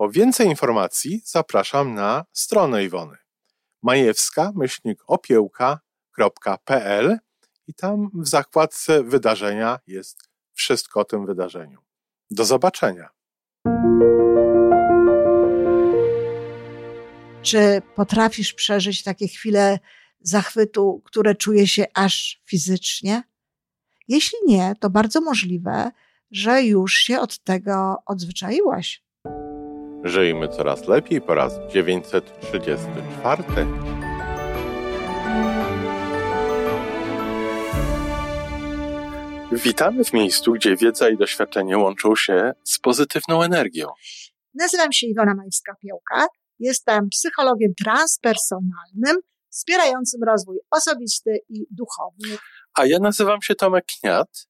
Po więcej informacji zapraszam na stronę Iwony majewska-opiełka.pl i tam w zakładce wydarzenia jest wszystko o tym wydarzeniu. Do zobaczenia. Czy potrafisz przeżyć takie chwile zachwytu, które czuje się aż fizycznie? Jeśli nie, to bardzo możliwe, że już się od tego odzwyczaiłaś. Żyjmy coraz lepiej po raz 934. Witamy w miejscu, gdzie wiedza i doświadczenie łączą się z pozytywną energią. Nazywam się Iwona Majewska-Piołka. Jestem psychologiem transpersonalnym, wspierającym rozwój osobisty i duchowy. A ja nazywam się Tomek Kniat.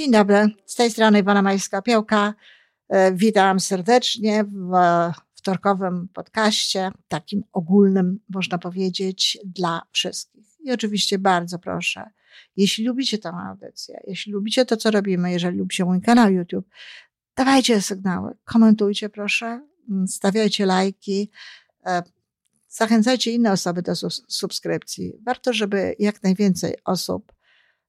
Dzień dobry, z tej strony Iwona Majska-Piołka. E, witam serdecznie w wtorkowym podcaście, takim ogólnym, można powiedzieć, dla wszystkich. I oczywiście bardzo proszę, jeśli lubicie tę audycję, jeśli lubicie to, co robimy, jeżeli lubicie mój kanał YouTube, dawajcie sygnały, komentujcie proszę, mm, stawiajcie lajki, e, zachęcajcie inne osoby do subskrypcji. Warto, żeby jak najwięcej osób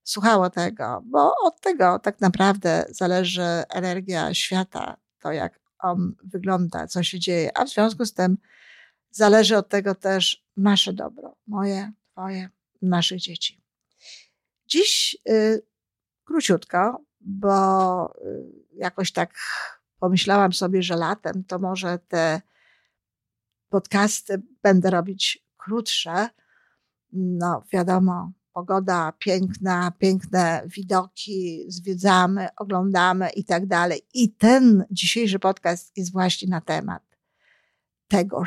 słuchało tego, bo od tego tak naprawdę zależy energia świata, to jak on wygląda, co się dzieje, a w związku z tym zależy od tego też nasze dobro, moje, twoje, naszych dzieci. Dziś y, króciutko, bo y, jakoś tak pomyślałam sobie, że latem to może te podcasty będę robić krótsze. No, wiadomo, pogoda piękna, piękne widoki, zwiedzamy, oglądamy i tak dalej. I ten dzisiejszy podcast jest właśnie na temat tego.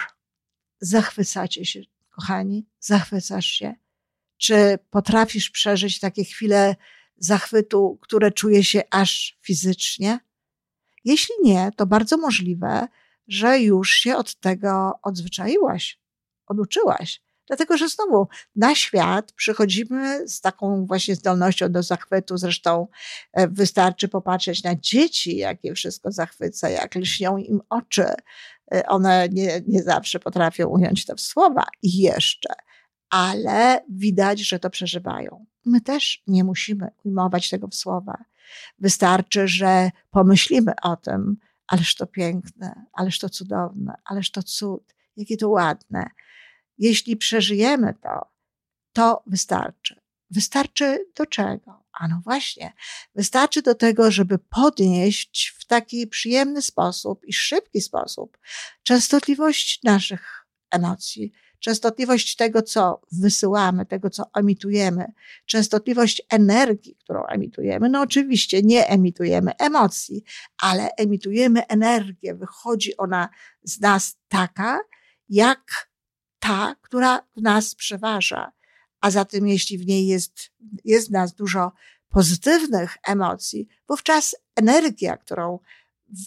Zachwycacie się, kochani, zachwycasz się. Czy potrafisz przeżyć takie chwile zachwytu, które czuje się aż fizycznie? Jeśli nie, to bardzo możliwe, że już się od tego odzwyczaiłaś, oduczyłaś. Dlatego, że znowu na świat przychodzimy z taką właśnie zdolnością do zachwytu. Zresztą e, wystarczy popatrzeć na dzieci, jakie wszystko zachwyca, jak lśnią im oczy. E, one nie, nie zawsze potrafią ująć to w słowa i jeszcze, ale widać, że to przeżywają. My też nie musimy ujmować tego w słowa. Wystarczy, że pomyślimy o tym, ależ to piękne, ależ to cudowne, ależ to cud, jakie to ładne jeśli przeżyjemy to, to wystarczy. Wystarczy do czego? A no właśnie, wystarczy do tego, żeby podnieść w taki przyjemny sposób i szybki sposób częstotliwość naszych emocji, częstotliwość tego, co wysyłamy, tego, co emitujemy, częstotliwość energii, którą emitujemy. No oczywiście nie emitujemy emocji, ale emitujemy energię. Wychodzi ona z nas taka, jak ta, która w nas przeważa. A zatem, jeśli w niej jest, jest w nas dużo pozytywnych emocji, wówczas energia, którą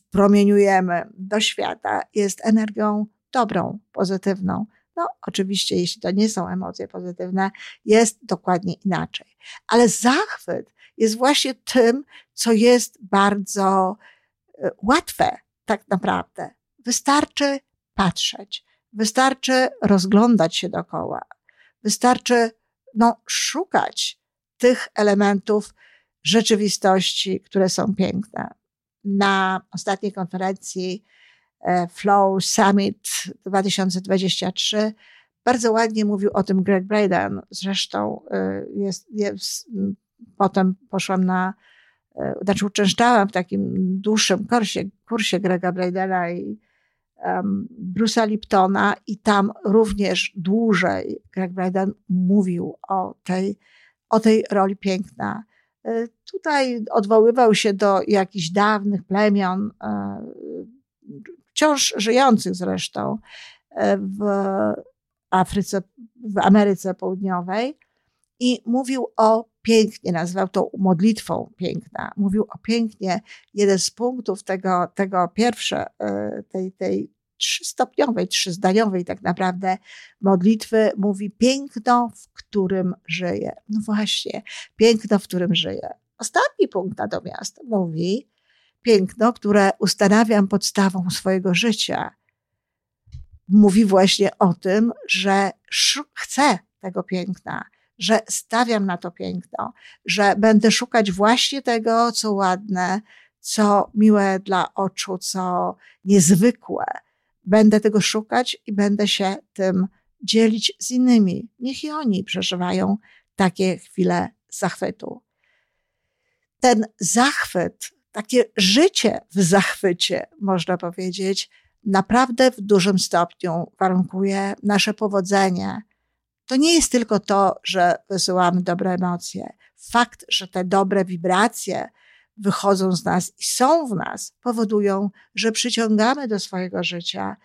promieniujemy do świata, jest energią dobrą, pozytywną. No, oczywiście, jeśli to nie są emocje pozytywne, jest dokładnie inaczej. Ale zachwyt jest właśnie tym, co jest bardzo e, łatwe, tak naprawdę. Wystarczy patrzeć. Wystarczy rozglądać się dookoła. Wystarczy no, szukać tych elementów rzeczywistości, które są piękne. Na ostatniej konferencji e, Flow Summit 2023. Bardzo ładnie mówił o tym Greg Braden. Zresztą e, jest, jest, potem poszłam na, znaczy uczęszczałam w takim dłuższym kursie, kursie Grega Bradena i um, Bruce'a Liptona i tam również dłużej Greg Braden mówił o tej, o tej roli piękna. E, tutaj odwoływał się do jakichś dawnych plemion, e, wciąż żyjących zresztą e, w Afryce, w Ameryce Południowej i mówił o pięknie, nazywał to modlitwą piękna. Mówił o pięknie. Jeden z punktów tego, tego pierwsze, tej, tej trzystopniowej, trzyzdaniowej tak naprawdę modlitwy mówi piękno, w którym żyje. No właśnie, piękno, w którym żyje. Ostatni punkt natomiast mówi piękno, które ustanawiam podstawą swojego życia. Mówi właśnie o tym, że chcę tego piękna, że stawiam na to piękno, że będę szukać właśnie tego, co ładne, co miłe dla oczu, co niezwykłe, Będę tego szukać i będę się tym dzielić z innymi. Niech i oni przeżywają takie chwile zachwytu. Ten zachwyt, takie życie w zachwycie, można powiedzieć, naprawdę w dużym stopniu warunkuje nasze powodzenie. To nie jest tylko to, że wysyłamy dobre emocje. Fakt, że te dobre wibracje wychodzą z nas i są w nas, powodują, że przyciągamy do swojego życia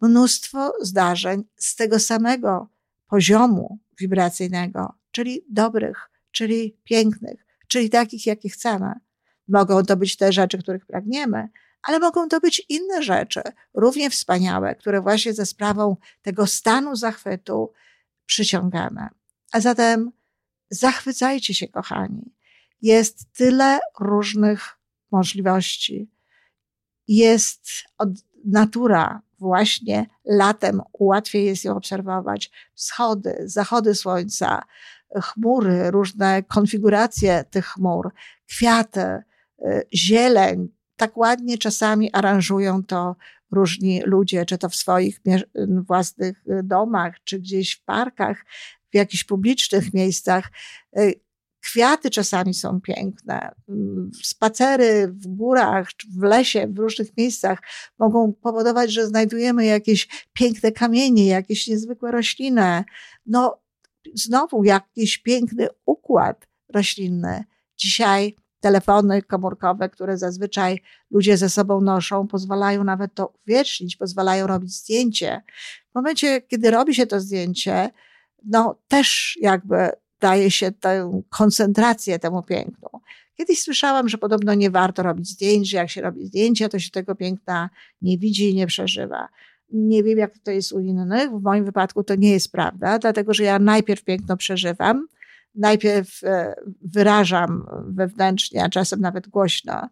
mnóstwo zdarzeń z tego samego poziomu wibracyjnego, czyli dobrych, czyli pięknych, czyli takich, jakie chcemy. Mogą to być te rzeczy, których pragniemy, ale mogą to być inne rzeczy, równie wspaniałe, które właśnie ze sprawą tego stanu zachwytu przyciągamy. A zatem zachwycajcie się, kochani jest tyle różnych możliwości. Jest od, natura właśnie latem łatwiej jest ją obserwować. Wschody, zachody słońca, chmury, różne konfiguracje tych chmur, kwiaty, y, zieleń. Tak ładnie czasami aranżują to różni ludzie, czy to w swoich własnych y, domach, czy gdzieś w parkach, w jakichś publicznych miejscach. Y, Kwiaty czasami są piękne. Spacery w górach, w lesie, w różnych miejscach mogą powodować, że znajdujemy jakieś piękne kamienie, jakieś niezwykłe rośliny. No, znowu jakiś piękny układ roślinny. Dzisiaj telefony komórkowe, które zazwyczaj ludzie ze sobą noszą, pozwalają nawet to uwiecznić, pozwalają robić zdjęcie. W momencie, kiedy robi się to zdjęcie, no też jakby daje się tę koncentrację temu pięknu. Kiedyś słyszałam, że podobno nie warto robić zdjęć, że jak się robi zdjęcia, to się tego piękna nie widzi i nie przeżywa. Nie wiem, jak to jest u innych. W moim wypadku to nie jest prawda, dlatego że ja najpierw piękno przeżywam, najpierw e, wyrażam wewnętrznie, a czasem nawet głośno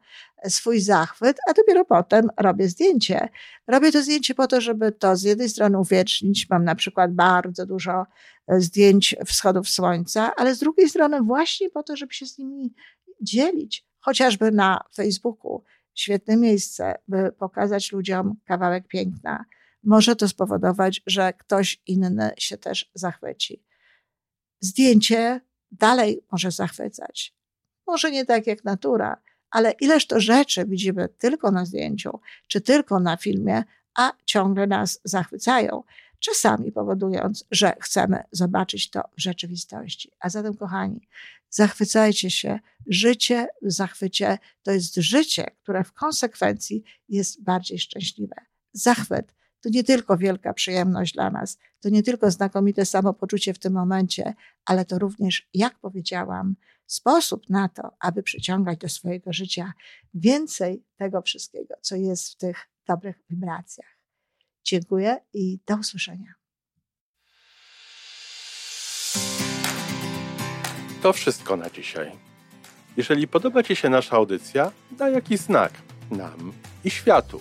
swój zachwyt, a dopiero potem robię zdjęcie. Robię to zdjęcie po to, żeby to z jednej strony uwiecznić. Mam na przykład bardzo dużo e, zdjęć wschodów słońca, ale z drugiej strony właśnie po to, żeby się z nimi dzielić, chociażby na Facebooku. Świetne miejsce, by pokazać ludziom kawałek piękna. Może to spowodować, że ktoś inny się też zachwyci. Zdjęcie dalej może zachwycać. Może nie tak jak natura, ale ileż to rzeczy widzimy tylko na zdjęciu, czy tylko na filmie, a ciągle nas zachwycają, czasami powodując, że chcemy zobaczyć to w rzeczywistości. A zatem, kochani, zachwycajcie się. Życie w zachwycie to jest życie, które w konsekwencji jest bardziej szczęśliwe. Zachwyt to nie tylko wielka przyjemność dla nas, to nie tylko znakomite samopoczucie w tym momencie, ale to również, jak powiedziałam, sposób na to, aby przyciągać do swojego życia więcej tego wszystkiego, co jest w tych dobrych wibracjach. Dziękuję i do usłyszenia. To wszystko na dzisiaj. Jeżeli podoba Ci się nasza audycja, daj jakiś znak nam i światu.